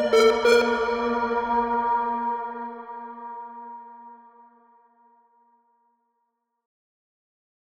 Música